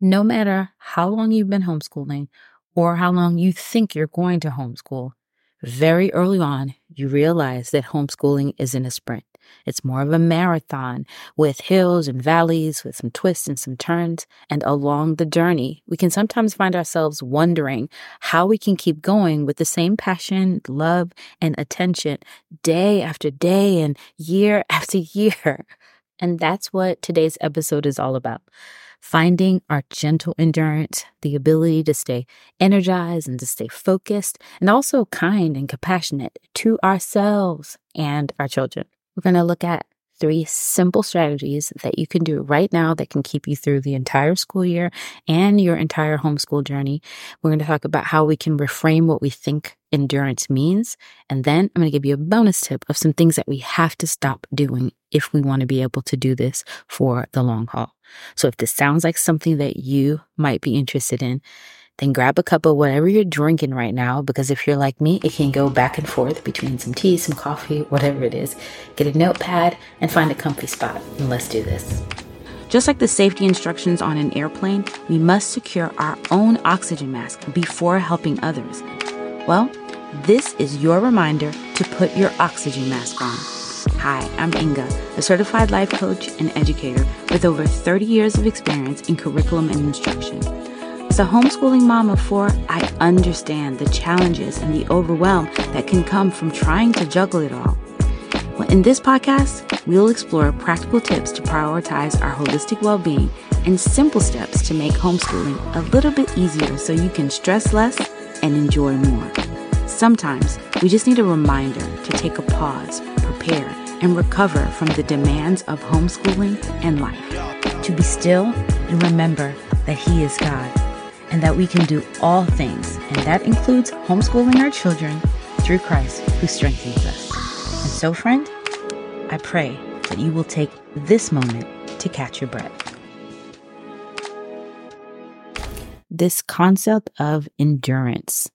No matter how long you've been homeschooling or how long you think you're going to homeschool, very early on, you realize that homeschooling isn't a sprint. It's more of a marathon with hills and valleys, with some twists and some turns. And along the journey, we can sometimes find ourselves wondering how we can keep going with the same passion, love, and attention day after day and year after year. And that's what today's episode is all about finding our gentle endurance, the ability to stay energized and to stay focused, and also kind and compassionate to ourselves and our children. We're going to look at three simple strategies that you can do right now that can keep you through the entire school year and your entire homeschool journey. We're going to talk about how we can reframe what we think endurance means. And then I'm going to give you a bonus tip of some things that we have to stop doing if we want to be able to do this for the long haul. So if this sounds like something that you might be interested in, then grab a cup of whatever you're drinking right now because if you're like me, it can go back and forth between some tea, some coffee, whatever it is. Get a notepad and find a comfy spot and let's do this. Just like the safety instructions on an airplane, we must secure our own oxygen mask before helping others. Well, this is your reminder to put your oxygen mask on. Hi, I'm Inga, a certified life coach and educator with over 30 years of experience in curriculum and instruction. As a homeschooling mom of four, I understand the challenges and the overwhelm that can come from trying to juggle it all. Well, in this podcast, we'll explore practical tips to prioritize our holistic well being and simple steps to make homeschooling a little bit easier so you can stress less and enjoy more. Sometimes we just need a reminder to take a pause, prepare, and recover from the demands of homeschooling and life. To be still and remember that He is God and that we can do all things, and that includes homeschooling our children through Christ who strengthens us. And so, friend, I pray that you will take this moment to catch your breath. This concept of endurance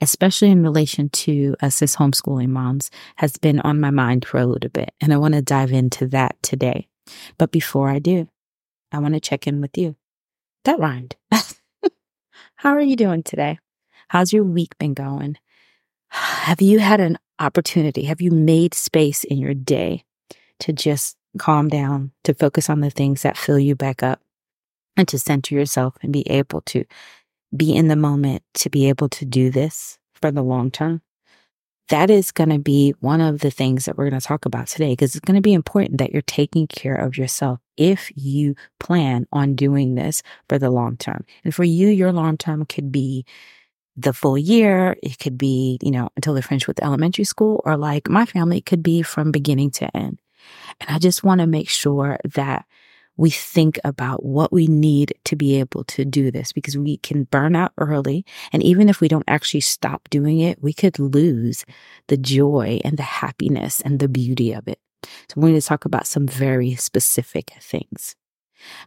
especially in relation to uh, us as homeschooling moms, has been on my mind for a little bit. And I want to dive into that today. But before I do, I want to check in with you. That rhymed. How are you doing today? How's your week been going? Have you had an opportunity? Have you made space in your day to just calm down, to focus on the things that fill you back up, and to center yourself and be able to be in the moment to be able to do this for the long term, that is going to be one of the things that we're going to talk about today because it's going to be important that you're taking care of yourself if you plan on doing this for the long term. And for you, your long term could be the full year. It could be, you know, until they're finished with elementary school, or like my family, it could be from beginning to end. And I just want to make sure that we think about what we need to be able to do this because we can burn out early. And even if we don't actually stop doing it, we could lose the joy and the happiness and the beauty of it. So I'm going to talk about some very specific things.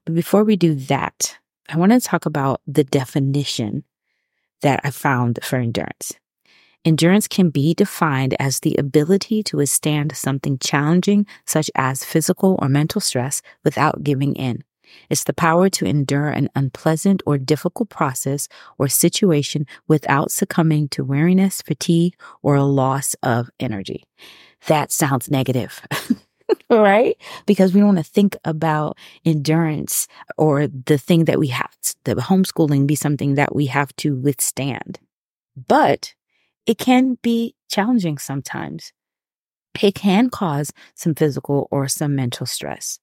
But before we do that, I want to talk about the definition that I found for endurance. Endurance can be defined as the ability to withstand something challenging, such as physical or mental stress, without giving in. It's the power to endure an unpleasant or difficult process or situation without succumbing to weariness, fatigue, or a loss of energy. That sounds negative. right? Because we don't want to think about endurance or the thing that we have, the homeschooling be something that we have to withstand. But it can be challenging sometimes. It can cause some physical or some mental stress.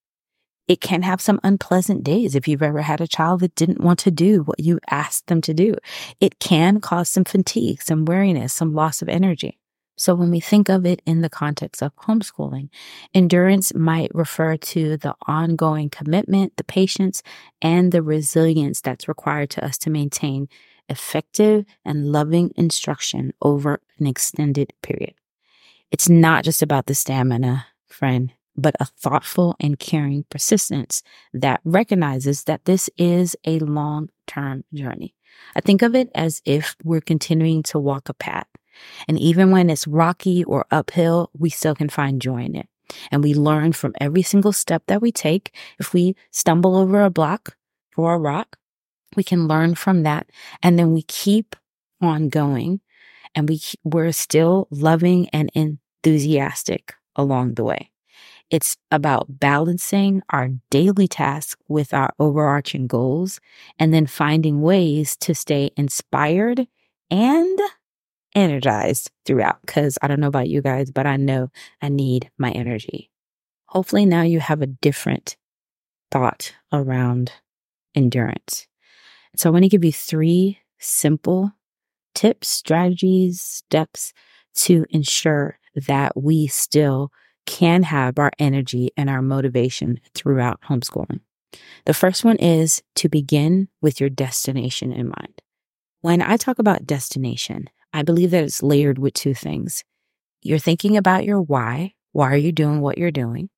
It can have some unpleasant days if you've ever had a child that didn't want to do what you asked them to do. It can cause some fatigue, some weariness, some loss of energy. So when we think of it in the context of homeschooling, endurance might refer to the ongoing commitment, the patience, and the resilience that's required to us to maintain effective and loving instruction over an extended period. It's not just about the stamina, friend, but a thoughtful and caring persistence that recognizes that this is a long term journey. I think of it as if we're continuing to walk a path. And even when it's rocky or uphill, we still can find joy in it. And we learn from every single step that we take. If we stumble over a block or a rock, we can learn from that. And then we keep on going and we, we're still loving and enthusiastic along the way. It's about balancing our daily tasks with our overarching goals and then finding ways to stay inspired and energized throughout. Cause I don't know about you guys, but I know I need my energy. Hopefully now you have a different thought around endurance. So I want to give you three simple tips, strategies, steps to ensure that we still can have our energy and our motivation throughout homeschooling. The first one is to begin with your destination in mind. When I talk about destination, I believe that it's layered with two things. You're thinking about your why. Why are you doing what you're doing?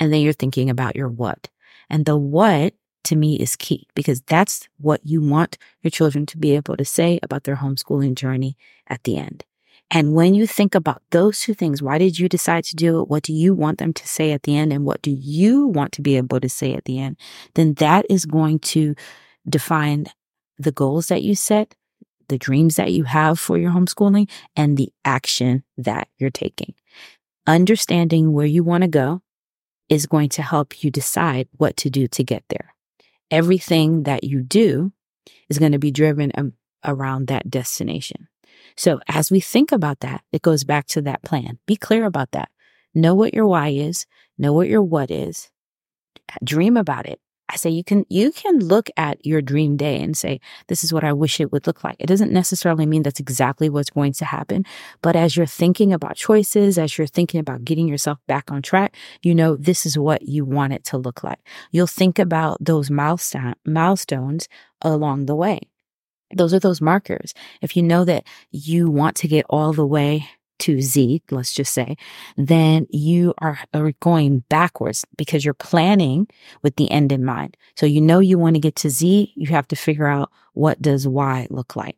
And then you're thinking about your what. And the what to me is key because that's what you want your children to be able to say about their homeschooling journey at the end. And when you think about those two things, why did you decide to do it? What do you want them to say at the end? And what do you want to be able to say at the end? Then that is going to define the goals that you set, the dreams that you have for your homeschooling, and the action that you're taking. Understanding where you want to go is going to help you decide what to do to get there. Everything that you do is going to be driven um, around that destination. So as we think about that, it goes back to that plan. Be clear about that. Know what your why is, know what your what is, dream about it. I say you can you can look at your dream day and say this is what I wish it would look like. It doesn't necessarily mean that's exactly what's going to happen, but as you're thinking about choices, as you're thinking about getting yourself back on track, you know this is what you want it to look like. You'll think about those milestone milestones along the way. Those are those markers. If you know that you want to get all the way to Z, let's just say, then you are, going backwards because you're planning with the end in mind. So you know you want to get to Z, you have to figure out what does Y look like?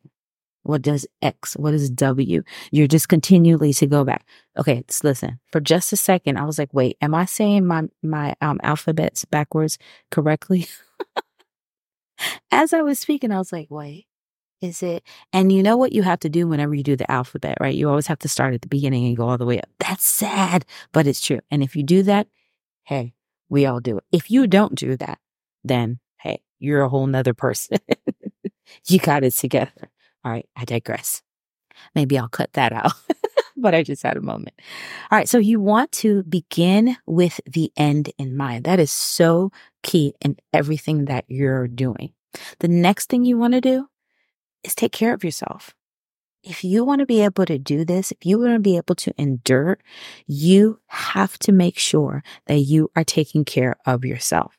What does X? What is W? You're just continually to go back. Okay, let's listen. For just a second, I was like, wait, am I saying my my um alphabets backwards correctly? As I was speaking, I was like, wait, is it? And you know what you have to do whenever you do the alphabet, right? You always have to start at the beginning and go all the way up. That's sad, but it's true. And if you do that, hey, we all do it. If you don't do that, then hey, you're a whole nother person. you got it together. All right, I digress. Maybe I'll cut that out, but I just had a moment. All right, so you want to begin with the end in mind. That is so key in everything that you're doing. The next thing you want to do is take care of yourself. If you want to be able to do this, if you want to be able to endure, you have to make sure that you are taking care of yourself.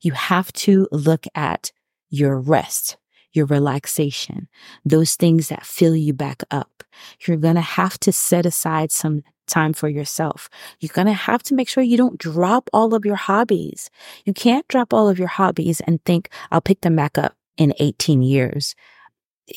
You have to look at your rest, your relaxation, those things that fill you back up. You're going to have to set aside some time for yourself. You're going to have to make sure you don't drop all of your hobbies. You can't drop all of your hobbies and think, I'll pick them back up in 18 years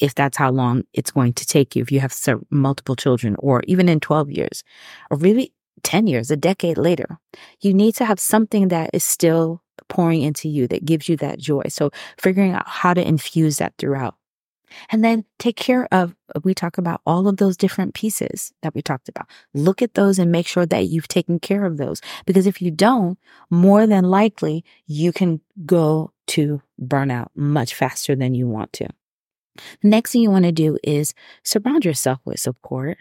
if that's how long it's going to take you, if you have multiple children, or even in 12 years, or really 10 years, a decade later, you need to have something that is still pouring into you that gives you that joy. So figuring out how to infuse that throughout. And then take care of, we talk about all of those different pieces that we talked about. Look at those and make sure that you've taken care of those. Because if you don't, more than likely you can go to burnout much faster than you want to. The next thing you want to do is surround yourself with support.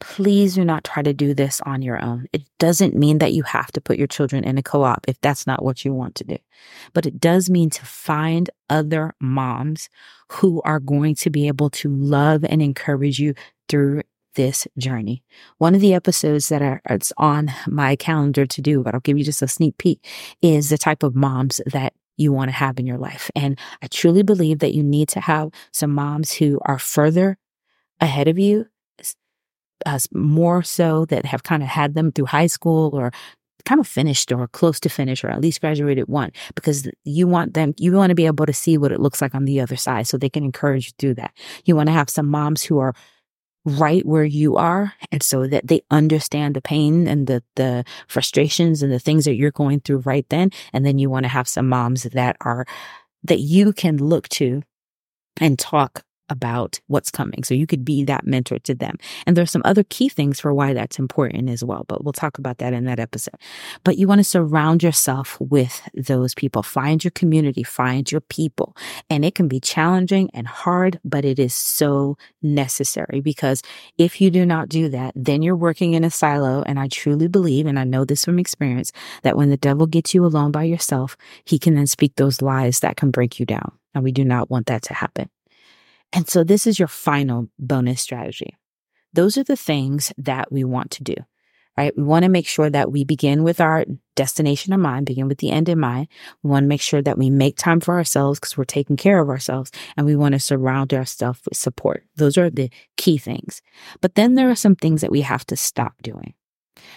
Please do not try to do this on your own. It doesn't mean that you have to put your children in a co op if that's not what you want to do. But it does mean to find other moms who are going to be able to love and encourage you through this journey. One of the episodes that it's on my calendar to do, but I'll give you just a sneak peek, is the type of moms that you want to have in your life. And I truly believe that you need to have some moms who are further ahead of you, uh, more so that have kind of had them through high school or kind of finished or close to finish or at least graduated one because you want them you want to be able to see what it looks like on the other side so they can encourage you through that you want to have some moms who are right where you are and so that they understand the pain and the the frustrations and the things that you're going through right then and then you want to have some moms that are that you can look to and talk about what's coming. So you could be that mentor to them. And there's some other key things for why that's important as well, but we'll talk about that in that episode. But you want to surround yourself with those people. Find your community, find your people. And it can be challenging and hard, but it is so necessary because if you do not do that, then you're working in a silo. And I truly believe, and I know this from experience, that when the devil gets you alone by yourself, he can then speak those lies that can break you down. And we do not want that to happen. And so this is your final bonus strategy. Those are the things that we want to do, right? We want to make sure that we begin with our destination in mind, begin with the end in mind. We want to make sure that we make time for ourselves because we're taking care of ourselves and we want to surround ourselves with support. Those are the key things. But then there are some things that we have to stop doing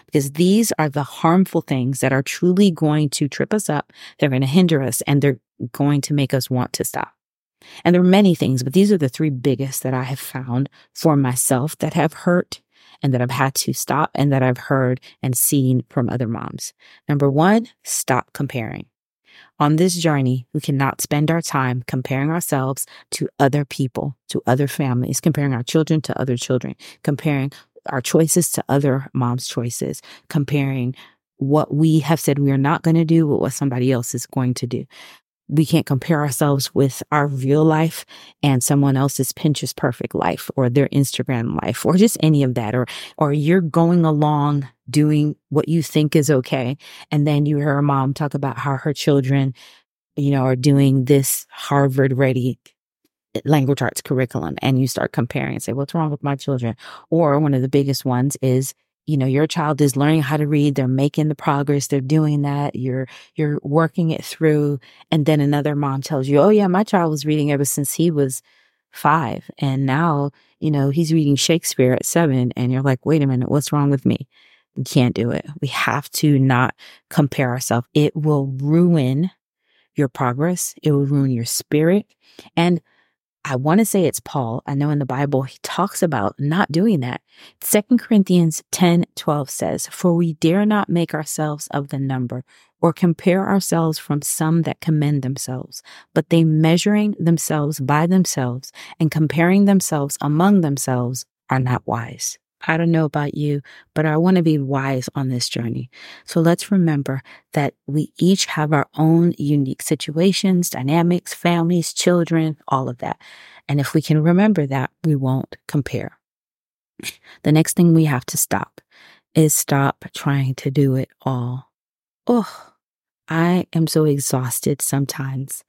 because these are the harmful things that are truly going to trip us up. They're going to hinder us and they're going to make us want to stop. And there are many things, but these are the three biggest that I have found for myself that have hurt and that I've had to stop and that I've heard and seen from other moms. Number one, stop comparing. On this journey, we cannot spend our time comparing ourselves to other people, to other families, comparing our children to other children, comparing our choices to other moms' choices, comparing what we have said we are not going to do with what somebody else is going to do we can't compare ourselves with our real life and someone else's Pinterest perfect life or their Instagram life or just any of that. Or, or you're going along doing what you think is okay. And then you hear a mom talk about how her children, you know, are doing this Harvard ready language arts curriculum and you start comparing and say, what's wrong with my children? Or one of the biggest ones is you know your child is learning how to read they're making the progress they're doing that you're you're working it through and then another mom tells you oh yeah my child was reading ever since he was 5 and now you know he's reading Shakespeare at 7 and you're like wait a minute what's wrong with me? We can't do it. We have to not compare ourselves. It will ruin your progress. It will ruin your spirit and I want to say it's Paul. I know in the Bible he talks about not doing that. Second Corinthians 10 12 says, For we dare not make ourselves of the number or compare ourselves from some that commend themselves, but they measuring themselves by themselves and comparing themselves among themselves are not wise. I don't know about you, but I want to be wise on this journey. So let's remember that we each have our own unique situations, dynamics, families, children, all of that. And if we can remember that, we won't compare. The next thing we have to stop is stop trying to do it all. Oh, I am so exhausted sometimes.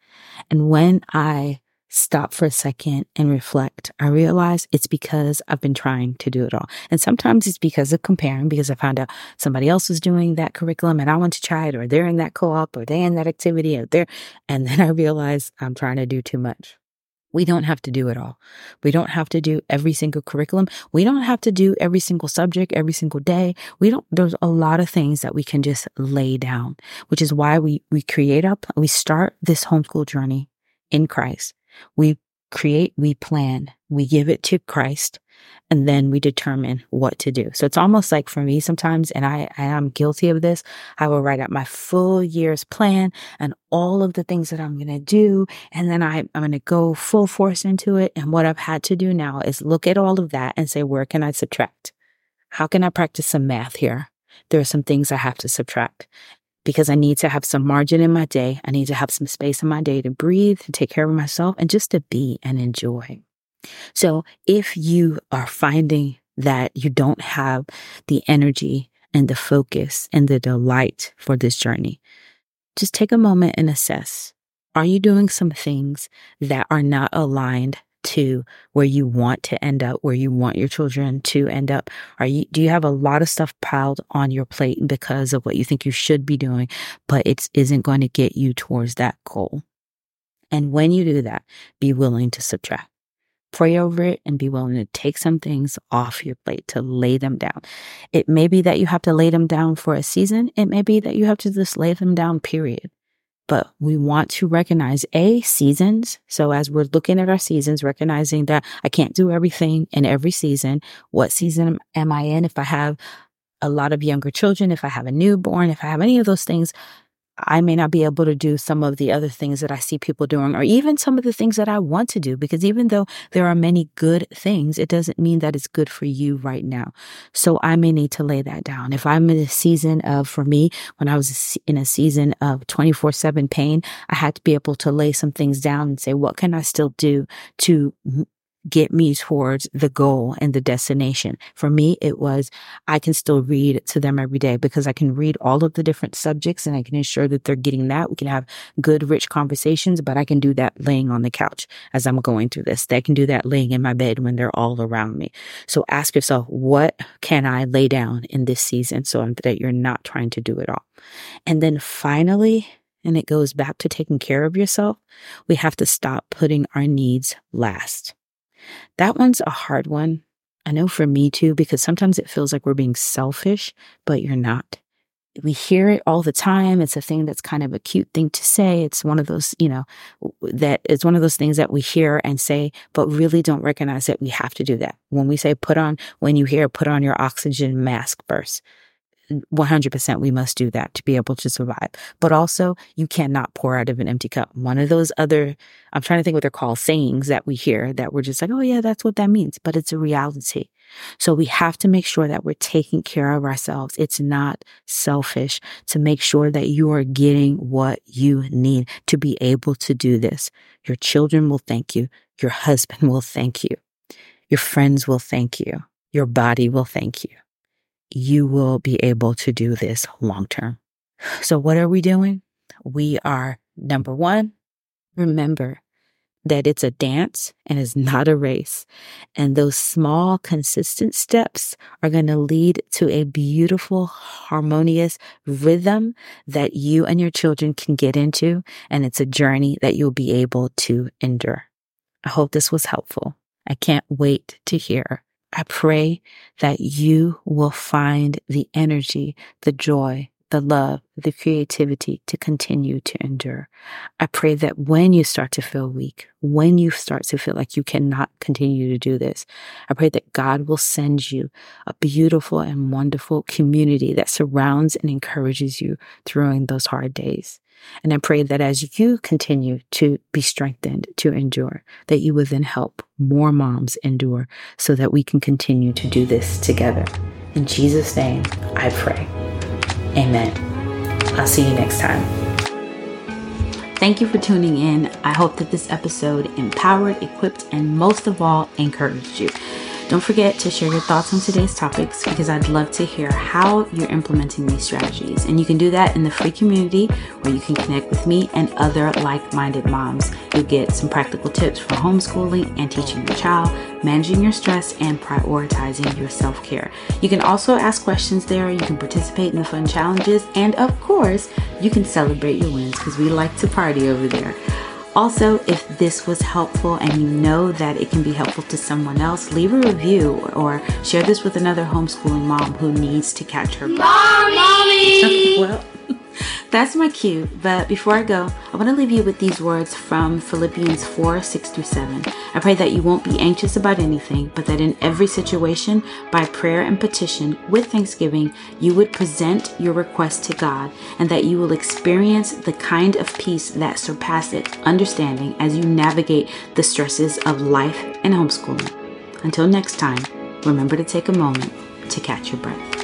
And when I stop for a second and reflect, I realize it's because I've been trying to do it all. And sometimes it's because of comparing, because I found out somebody else is doing that curriculum and I want to try it, or they're in that co op, or they're in that activity, or there. And then I realize I'm trying to do too much. We don't have to do it all. We don't have to do every single curriculum. We don't have to do every single subject every single day. We don't, there's a lot of things that we can just lay down, which is why we, we create up, we start this homeschool journey in Christ we create, we plan, we give it to Christ, and then we determine what to do. So it's almost like for me sometimes, and I, I am guilty of this, I will write out my full year's plan and all of the things that I'm going to do. And then I, I'm going to go full force into it. And what I've had to do now is look at all of that and say, where can I subtract? How can I practice some math here? There are some things I have to subtract because I need to have some margin in my day. I need to have some space in my day to breathe, to take care of myself, and just to be and enjoy. So if you are finding that you don't have the energy and the focus and the delight for this journey, just take a moment and assess. Are you doing some things that are not aligned to where you want to end up, where you want your children to end up? Are you, do you have a lot of stuff piled on your plate because of what you think you should be doing, but it isn't going to get you towards that goal? And when you do that, be willing to subtract. Pray over it and be willing to take some things off your plate to lay them down. It may be that you have to lay them down for a season. It may be that you have to just lay them down, period but we want to recognize A, seasons. So as we're looking at our seasons, recognizing that I can't do everything in every season. What season am I in? If I have a lot of younger children, if I have a newborn, if I have any of those things, I may not be able to do some of the other things that I see people doing, or even some of the things that I want to do, because even though there are many good things, it doesn't mean that it's good for you right now. So I may need to lay that down. If I'm in a season of, for me, when I was in a season of 24 7 pain, I had to be able to lay some things down and say, what can I still do to get me towards the goal and the destination. For me, it was I can still read to them every day because I can read all of the different subjects and I can ensure that they're getting that. We can have good, rich conversations, but I can do that laying on the couch as I'm going through this. They can do that laying in my bed when they're all around me. So ask yourself, what can I lay down in this season so that you're not trying to do it all? And then finally, and it goes back to taking care of yourself, we have to stop putting our needs last. That one's a hard one. I know for me too, because sometimes it feels like we're being selfish, but you're not. We hear it all the time. It's a thing that's kind of a cute thing to say. It's one of those, you know, that it's one of those things that we hear and say, but really don't recognize that we have to do that. When we say put on, when you hear put on your oxygen mask first, 100% we must do that to be able to survive. But also, you cannot pour out of an empty cup. One of those other, I'm trying to think what they're called, sayings that we hear that we're just like, oh, yeah, that's what that means. But it's a reality. So we have to make sure that we're taking care of ourselves. It's not selfish to make sure that you are getting what you need to be able to do this. Your children will thank you. Your husband will thank you. Your friends will thank you. Your body will thank you you will be able to do this long term. So what are we doing? We are number one, remember that it's a dance and is not a race. And those small, consistent steps are going to lead to a beautiful, harmonious rhythm that you and your children can get into. And it's a journey that you'll be able to endure. I hope this was helpful. I can't wait to hear I pray that you will find the energy, the joy, the love, the creativity to continue to endure. I pray that when you start to feel weak, when you start to feel like you cannot continue to do this, I pray that God will send you a beautiful and wonderful community that surrounds and encourages you during those hard days. And I pray that as you continue to be strengthened to endure, that you will then help more moms endure so that we can continue to do this together. In Jesus' name, I pray. Amen. I'll see you next time. Thank you for tuning in. I hope that this episode empowered, equipped, and most of all, encouraged you. Don't forget to share your thoughts on today's topics because I'd love to hear how you're implementing these strategies. And you can do that in the free community where you can connect with me and other like minded moms. You'll get some practical tips for homeschooling and teaching your child, managing your stress, and prioritizing your self care. You can also ask questions there, you can participate in the fun challenges, and of course, you can celebrate your wins because we like to party over there. Also, if this was helpful and you know that it can be helpful to someone else, leave a review or share this with another homeschooling mom who needs to catch her breath. Mommy! well, that's my cue, but before I go, I want to leave you with these words from Philippians 4 6 through 7. I pray that you won't be anxious about anything, but that in every situation, by prayer and petition, with thanksgiving, you would present your request to God, and that you will experience the kind of peace that surpasses understanding as you navigate the stresses of life and homeschooling. Until next time, remember to take a moment to catch your breath.